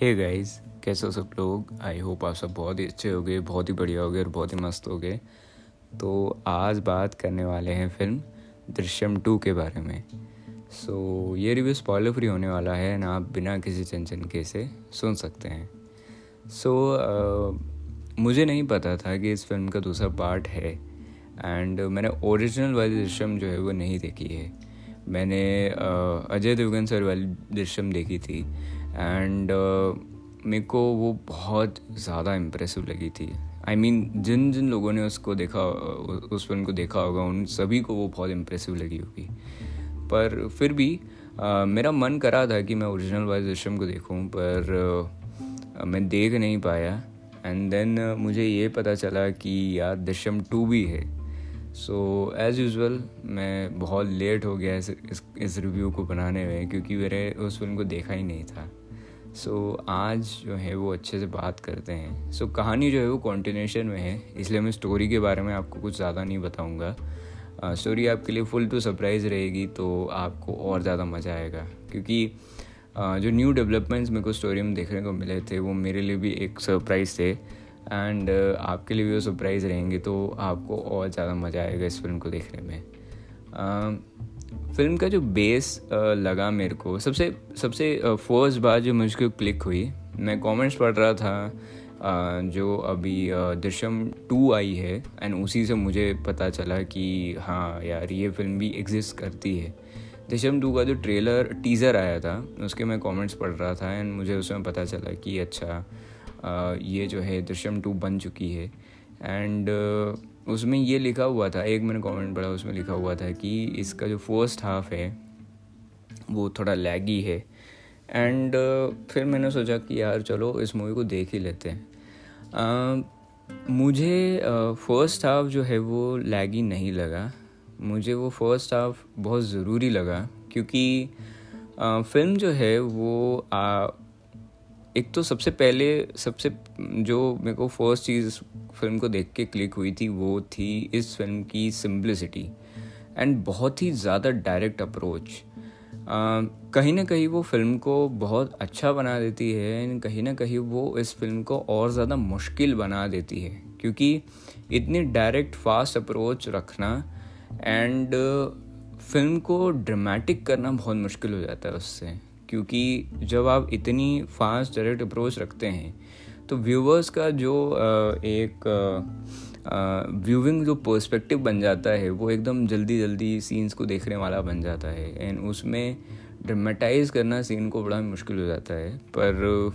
Hey guys कैसे हो सब लोग? आई होप आप सब बहुत ही अच्छे हो गए बहुत ही बढ़िया हो गए और बहुत ही मस्त हो गए तो आज बात करने वाले हैं फ़िल्म दृश्यम टू के बारे में। सो so, ये रिव्यू स्पॉइलर फ्री होने वाला है ना आप बिना किसी टेंशन के से सुन सकते हैं। सो so, uh, मुझे नहीं पता था कि इस फ़िल्म का दूसरा पार्ट है एंड मैंने ओरिजिनल वाली दृश्यम जो है वो नहीं देखी है। मैंने अजय देवगन सर वाली दृश्यम देखी थी एंड uh, मेरे को वो बहुत ज़्यादा इम्प्रेसिव लगी थी। आई I मीन mean, जिन जिन लोगों ने उसको देखा उस फ़िल्म को देखा होगा उन सभी को वो बहुत इम्प्रेसिव लगी होगी। पर फिर भी आ, मेरा मन करा था कि मैं ओरिजिनल वाइज दृश्यम को देखूँ पर आ, मैं देख नहीं पाया। एंड देन मुझे ये पता चला कि यार दृश्यम टू भी है। सो एज़ यूज़ुअल मैं बहुत लेट हो गया इस, इस इस रिव्यू को बनाने में क्योंकि मेरे उस फ़िल्म को देखा ही नहीं था। सो so, आज जो है वो अच्छे से बात करते हैं। सो so, कहानी जो है वो कॉन्टिन्यूशन में है। इसलिए मैं स्टोरी के बारे में आपको कुछ ज़्यादा नहीं बताऊँगा। स्टोरी uh, आपके लिए फुल टू सरप्राइज़ रहेगी तो आपको और ज़्यादा मज़ा आएगा। क्योंकि uh, जो न्यू डेवलपमेंट्स मेरे को स्टोरी में देखने को मिले थे वो मेरे लिए भी एक सरप्राइज़ थे। एंड uh, आपके लिए भी वो सरप्राइज़ रहेंगे तो आपको और ज़्यादा मज़ा आएगा इस फ़िल्म को देखने में। फ़िल्म का जो बेस लगा मेरे को, सबसे सबसे फ़र्स्ट बार जो मुझको क्लिक हुई, मैं कमेंट्स पढ़ रहा था जो अभी दृश्यम टू आई है एंड उसी से मुझे पता चला कि हाँ यार, ये फ़िल्म भी एग्जिस्ट करती है। दृश्यम टू का जो ट्रेलर टीज़र आया था, उसके मैं कमेंट्स पढ़ रहा था एंड मुझे उसमें पता चला कि अच्छा ये जो है दृश्यम टू बन चुकी है। एंड उसमें ये लिखा हुआ था एक मैंने कमेंट पढ़ा उसमें लिखा हुआ था कि इसका जो फ़र्स्ट हाफ़ है वो थोड़ा लैगी है। एंड uh, फिर मैंने सोचा कि यार चलो इस मूवी को देख ही लेते हैं। Uh, मुझे फ़र्स्ट uh, हाफ़ जो है वो लैगी नहीं लगा। मुझे वो फ़र्स्ट हाफ़ बहुत ज़रूरी लगा क्योंकि फ़िल्म uh, जो है वो uh, एक तो सबसे पहले, सबसे जो मेरे को फ़र्स्ट चीज़ फ़िल्म को देख के क्लिक हुई थी, वो थी इस फ़िल्म की सिंप्लिसिटी एंड बहुत ही ज़्यादा डायरेक्ट अप्रोच कहीं ना कहीं वो फ़िल्म को बहुत अच्छा बना देती है एंड कहीं ना कहीं वो इस फ़िल्म को और ज़्यादा मुश्किल बना देती है क्योंकि इतनी डायरेक्ट फास्ट अप्रोच रखना एंड फ़िल्म को ड्रामेटिक करना बहुत मुश्किल हो जाता है उससे। क्योंकि जब आप इतनी फास्ट डायरेक्ट अप्रोच रखते हैं तो व्यूवर्स का जो एक व्यूविंग जो पर्सपेक्टिव बन जाता है वो एकदम जल्दी जल्दी सीन्स को देखने वाला बन जाता है। एंड उसमें ड्रामेटाइज करना सीन को बड़ा मुश्किल हो जाता है पर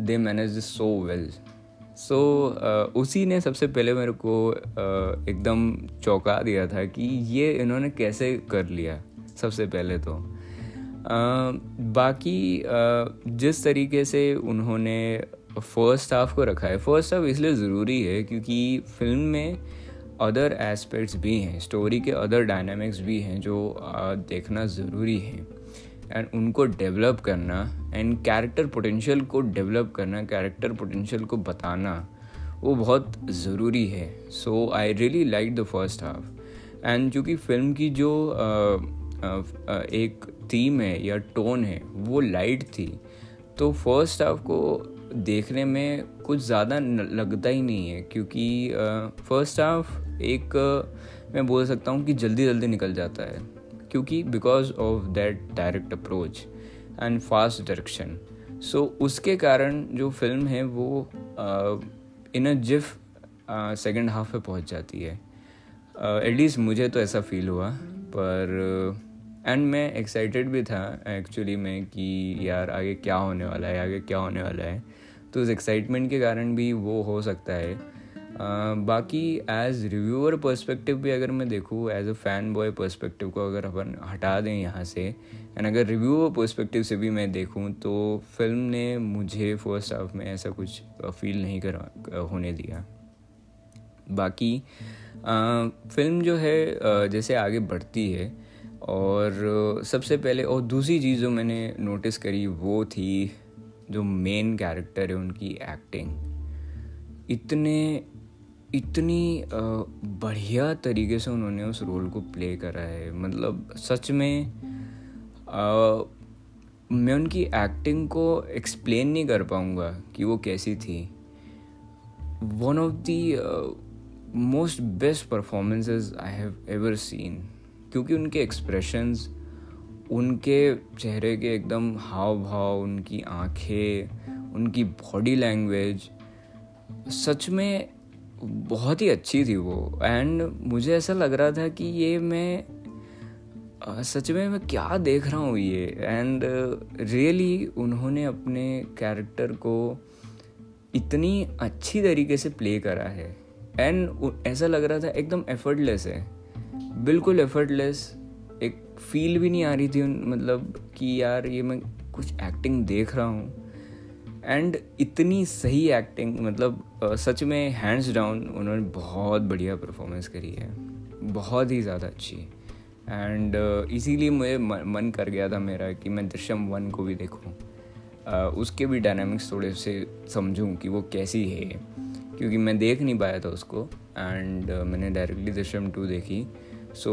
दे मैनेज सो वेल। सो उसी ने सबसे पहले मेरे को uh, एकदम चौंका दिया था कि ये इन्होंने कैसे कर लिया सबसे पहले तो। बाकी जिस तरीके से उन्होंने फ़र्स्ट हाफ़ को रखा है फ़र्स्ट हाफ़ इसलिए ज़रूरी है क्योंकि फ़िल्म में अदर एस्पेक्ट्स भी हैं स्टोरी के अदर डायनामिक्स भी हैं जो देखना ज़रूरी है। एंड उनको डेवलप करना एंड कैरेक्टर पोटेंशियल को डेवलप करना कैरेक्टर पोटेंशियल को बताना, वो बहुत ज़रूरी है। So I really like the first half and चूँकि फ़िल्म की जो एक थीम है या टोन है वो लाइट थी। तो फ़र्स्ट हाफ़ को देखने में कुछ ज़्यादा लगता ही नहीं है क्योंकि फ़र्स्ट हाफ़ एक मैं बोल सकता हूँ कि जल्दी जल्दी निकल जाता है। क्योंकि because of that direct approach and fast direction so उसके कारण जो फ़िल्म है वो in a jiff second half पे पहुँच जाती है। एटलीस्ट uh, मुझे तो ऐसा फील हुआ पर uh, एंड मैं एक्साइटेड भी था एक्चुअली में कि यार आगे क्या होने वाला है आगे क्या होने वाला है। तो उस एक्साइटमेंट के कारण भी वो हो सकता है। uh, बाकी एज रिव्यूअर पर्सपेक्टिव भी अगर मैं देखूँ as a fan boy perspective को अगर अपन हटा दें यहाँ से एंड अगर रिव्यूअर पर्सपेक्टिव से भी मैं देखूँ तो फ़िल्म ने मुझे फ़र्स्ट हाफ़ में ऐसा कुछ फील नहीं कर होने दिया। बाकी आ, फ़िल्म जो है जैसे आगे बढ़ती है और सबसे पहले और दूसरी चीज़ जो मैंने नोटिस करी वो थी जो मेन कैरेक्टर है उनकी एक्टिंग इतने इतनी बढ़िया तरीके से उन्होंने उस रोल को प्ले करा है। मतलब सच में आ, मैं उनकी एक्टिंग को एक्सप्लेन नहीं कर पाऊँगा कि वो कैसी थी। One of the most best performances I have ever seen क्योंकि उनके एक्सप्रेशंस उनके चेहरे के एकदम हाव भाव उनकी आँखें उनकी बॉडी लैंग्वेज सच में बहुत ही अच्छी थी वो। एंड मुझे ऐसा लग रहा था कि ये मैं सच में मैं क्या देख रहा हूँ ये? एंड रियली really, उन्होंने अपने कैरेक्टर को इतनी अच्छी तरीके से प्ले करा है। एंड ऐसा लग रहा था एकदम एफर्टलेस है। बिल्कुल एफर्टलेस एक फील भी नहीं आ रही थी मतलब कि यार ये मैं कुछ एक्टिंग देख रहा हूँ। एंड इतनी सही एक्टिंग मतलब सच में हैंड्स डाउन उन्होंने बहुत बढ़िया परफॉर्मेंस करी है। बहुत ही ज़्यादा अच्छी। एंड इसीलिए मुझे मन कर गया था मेरा कि मैं दृश्यम वन को भी देखूँ। उसके भी डायनामिक्स थोड़े से समझूँ कि वो कैसी है। क्योंकि मैं देख नहीं पाया था उसको। एंड uh, मैंने डायरेक्टली दृश्यम टू देखी। सो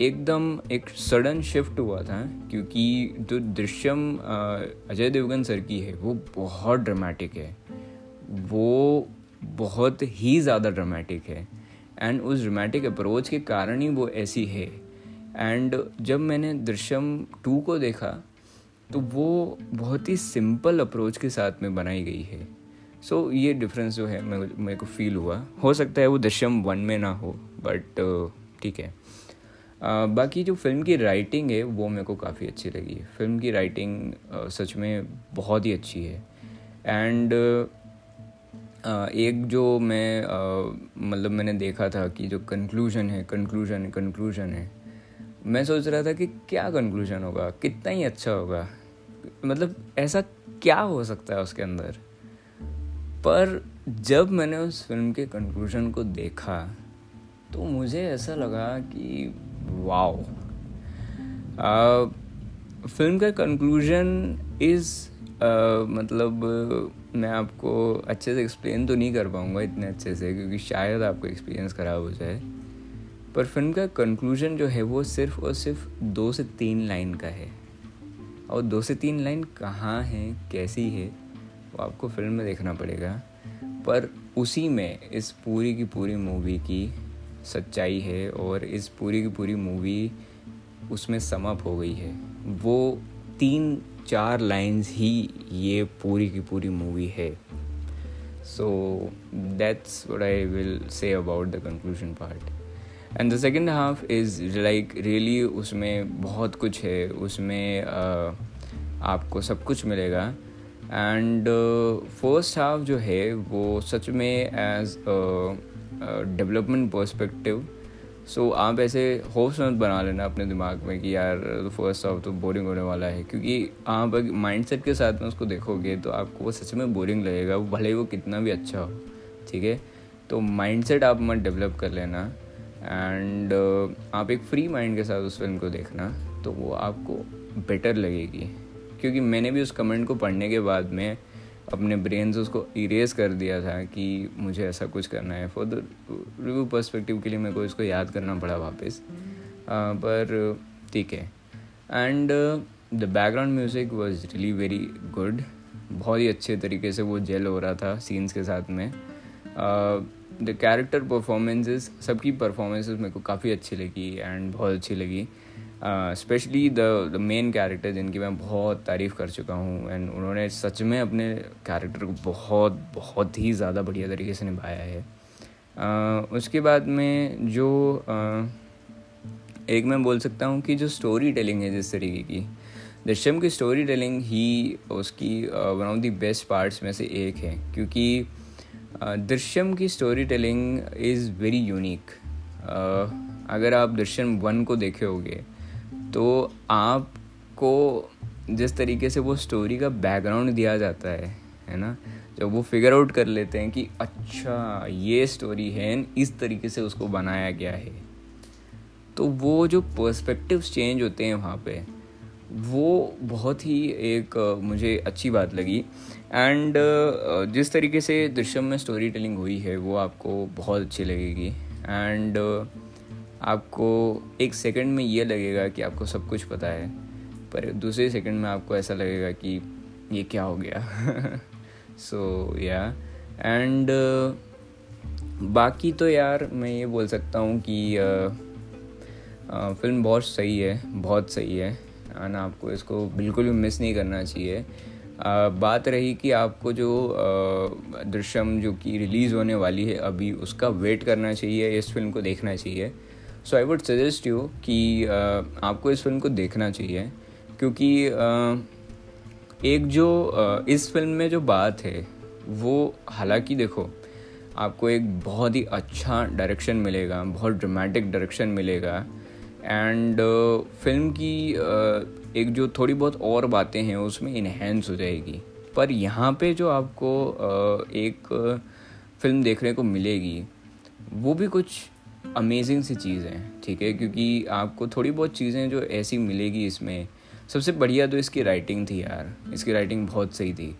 एकदम एक सडन शिफ्ट हुआ था क्योंकि जो दृश्यम अजय देवगन सर की है वो बहुत ड्रामेटिक है। वो बहुत ही ज़्यादा ड्रामेटिक है। एंड उस ड्रामेटिक अप्रोच के कारण ही वो ऐसी है। एंड जब मैंने दृश्यम टू को देखा तो वो बहुत ही सिंपल अप्रोच के साथ में बनाई गई है। सो so, ये डिफरेंस जो है मेरे को फील हुआ। हो सकता है वो दृश्यम वन में ना हो बट ठीक है। Uh, बाकी जो फ़िल्म की राइटिंग है वो मेरे को काफ़ी अच्छी लगी फ़िल्म की राइटिंग uh, सच में बहुत ही अच्छी है। एंड एक जो मैं मतलब मैंने देखा था कि जो कंक्लूजन है कंक्लूजन कंक्लूजन है मैं सोच रहा था कि क्या कंक्लूजन होगा कितना ही अच्छा होगा। मतलब ऐसा क्या हो सकता है उसके अंदर? पर जब मैंने उस फ़िल्म के कंक्लूजन को देखा तो मुझे ऐसा लगा कि, वाओ। फ़िल्म का कंक्लूजन इज़ मतलब मैं आपको अच्छे से एक्सप्लेन तो नहीं कर पाऊँगा इतने अच्छे से, क्योंकि शायद आपको एक्सपीरियंस ख़राब हो जाए। पर फ़िल्म का कंक्लूजन जो है, वो सिर्फ़ और सिर्फ़ दो से तीन लाइन का है। और दो से तीन लाइन कहाँ है, कैसी है वो आपको फ़िल्म में देखना पड़ेगा। पर उसी में इस पूरी की पूरी मूवी की सच्चाई है और इस पूरी की पूरी मूवी उसमें समअप हो गई है। वो तीन चार लाइंस ही ये पूरी की पूरी मूवी है। So that's what I will say about the conclusion part and the second half is like really उसमें बहुत कुछ है। उसमें uh, आपको सब कुछ मिलेगा। एंड फ़र्स्ट हाफ़ जो है वो सच में एज डेवलपमेंट पर्सपेक्टिव सो आप ऐसे होप्स मत बना लेना अपने दिमाग में कि यार फ़र्स्ट हाफ़ तो बोरिंग होने वाला है। क्योंकि आप अगर माइंड सेट के साथ में उसको देखोगे तो आपको वो सच में बोरिंग लगेगा भले ही वो कितना भी अच्छा हो ठीक है? तो माइंड सेट आप मत डेवलप कर लेना। एंड uh, आप एक फ्री माइंड के साथ उस फ़िल्म को देखना तो वो आपको बेटर लगेगी। क्योंकि मैंने भी उस कमेंट को पढ़ने के बाद में अपने ब्रेन से उसको इरेज कर दिया था कि मुझे ऐसा कुछ करना है। फॉर द रिव्यू पर्सपेक्टिव के लिए मेरे को इसको याद करना पड़ा वापस। पर ठीक है। And the background music was really very good बहुत ही अच्छे तरीके से वो जेल हो रहा था सीन्स के साथ में। द कैरेक्टर परफॉर्मेंसेस सबकी परफॉर्मेंसेस मेरे को काफ़ी अच्छी लगी एंड बहुत अच्छी लगी। स्पेशली द मेन कैरेक्टर जिनकी मैं बहुत तारीफ़ कर चुका हूँ एंड उन्होंने सच में अपने कैरेक्टर को बहुत बहुत ही ज़्यादा बढ़िया तरीके से निभाया है। Uh, उसके बाद में जो uh, एक मैं बोल सकता हूँ कि जो स्टोरी टेलिंग है जिस तरीके की दृश्यम की स्टोरी टेलिंग ही उसकी one of the best parts में से एक है क्योंकि दृश्यम की story telling is very unique अगर आप दृश्यम वन को देखे होगे तो आपको जिस तरीके से वो स्टोरी का बैकग्राउंड दिया जाता है है ना? जब वो फिगर आउट कर लेते हैं कि अच्छा ये स्टोरी है, इस तरीके से उसको बनाया गया है। तो वो जो पर्सपेक्टिव चेंज होते हैं वहाँ पे, वो बहुत ही एक, मुझे अच्छी बात लगी। एंड जिस तरीके से दृश्यम में स्टोरी टेलिंग हुई है, वो आपको बहुत अच्छी लगेगी। एंड आपको एक सेकंड में ये लगेगा कि आपको सब कुछ पता है, पर दूसरे सेकंड में आपको ऐसा लगेगा कि ये क्या हो गया। सो या एंड बाकी तो यार मैं ये बोल सकता हूँ कि फ़िल्म बहुत सही है, बहुत सही है एंड आपको इसको बिल्कुल भी मिस नहीं करना चाहिए। बात रही कि आपको जो दृश्यम जो कि रिलीज़ होने वाली है, अभी उसका वेट करना चाहिए, इस फ़िल्म को देखना चाहिए। So I would suggest you कि आपको इस फ़िल्म को देखना चाहिए क्योंकि एक जो इस फ़िल्म में जो बात है, वो हालाँकि देखो, आपको एक बहुत ही अच्छा डायरेक्शन मिलेगा, बहुत ड्रामेटिक डायरेक्शन मिलेगा एंड फ़िल्म की एक जो थोड़ी बहुत और बातें हैं, उसमें इन्हेंस हो जाएगी। पर यहाँ पे जो आपको एक फ़िल्म देखने को मिलेगी, वो भी कुछ अमेजिंग सी चीज़ है ठीक है? क्योंकि आपको थोड़ी बहुत चीज़ें जो ऐसी मिलेगी इसमें सबसे बढ़िया तो इसकी राइटिंग थी यार। इसकी राइटिंग बहुत सही थी।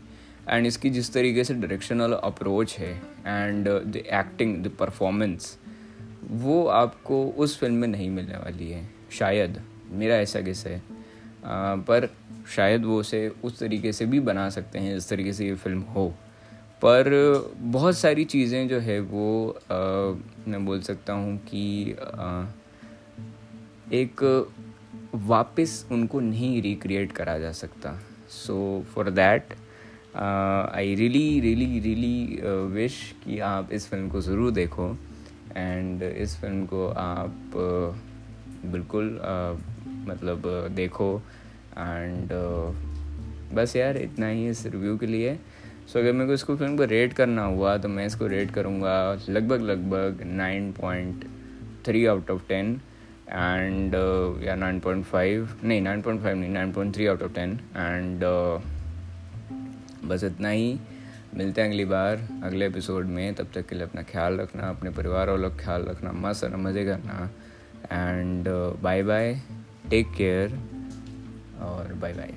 एंड इसकी जिस तरीके से डायरेक्शनल अप्रोच है and the acting the performance वो आपको उस फ़िल्म में नहीं मिलने वाली है शायद। मेरा ऐसा किस है। आ, पर शायद वो उसे उस तरीके से भी बना सकते हैं जिस तरीके से ये फ़िल्म हो। पर बहुत सारी चीज़ें जो है वो आ, मैं बोल सकता हूँ कि आ, एक वापस उनको नहीं रिक्रिएट करा जा सकता। So for that I really really really wish कि आप इस फ़िल्म को ज़रूर देखो। एंड इस फ़िल्म को आप uh, बिल्कुल uh, मतलब देखो। एंड बस यार इतना ही इस रिव्यू के लिए। सो अगर मेरे को इसको फ़िल्म को रेट करना हुआ तो मैं इसको रेट करूँगा लगभग लगभग nine point three out of ten and या नाइन पॉइंट फाइव नहीं नाइन पॉइंट फाइव नहीं nine point three out of ten and बस इतना ही। मिलते हैं अगली बार, अगले एपिसोड में। तब तक के लिए अपना ख्याल रखना, अपने परिवार वालों का ख्याल रखना, मस्त मज़े करना। And bye bye take care और बाय बाय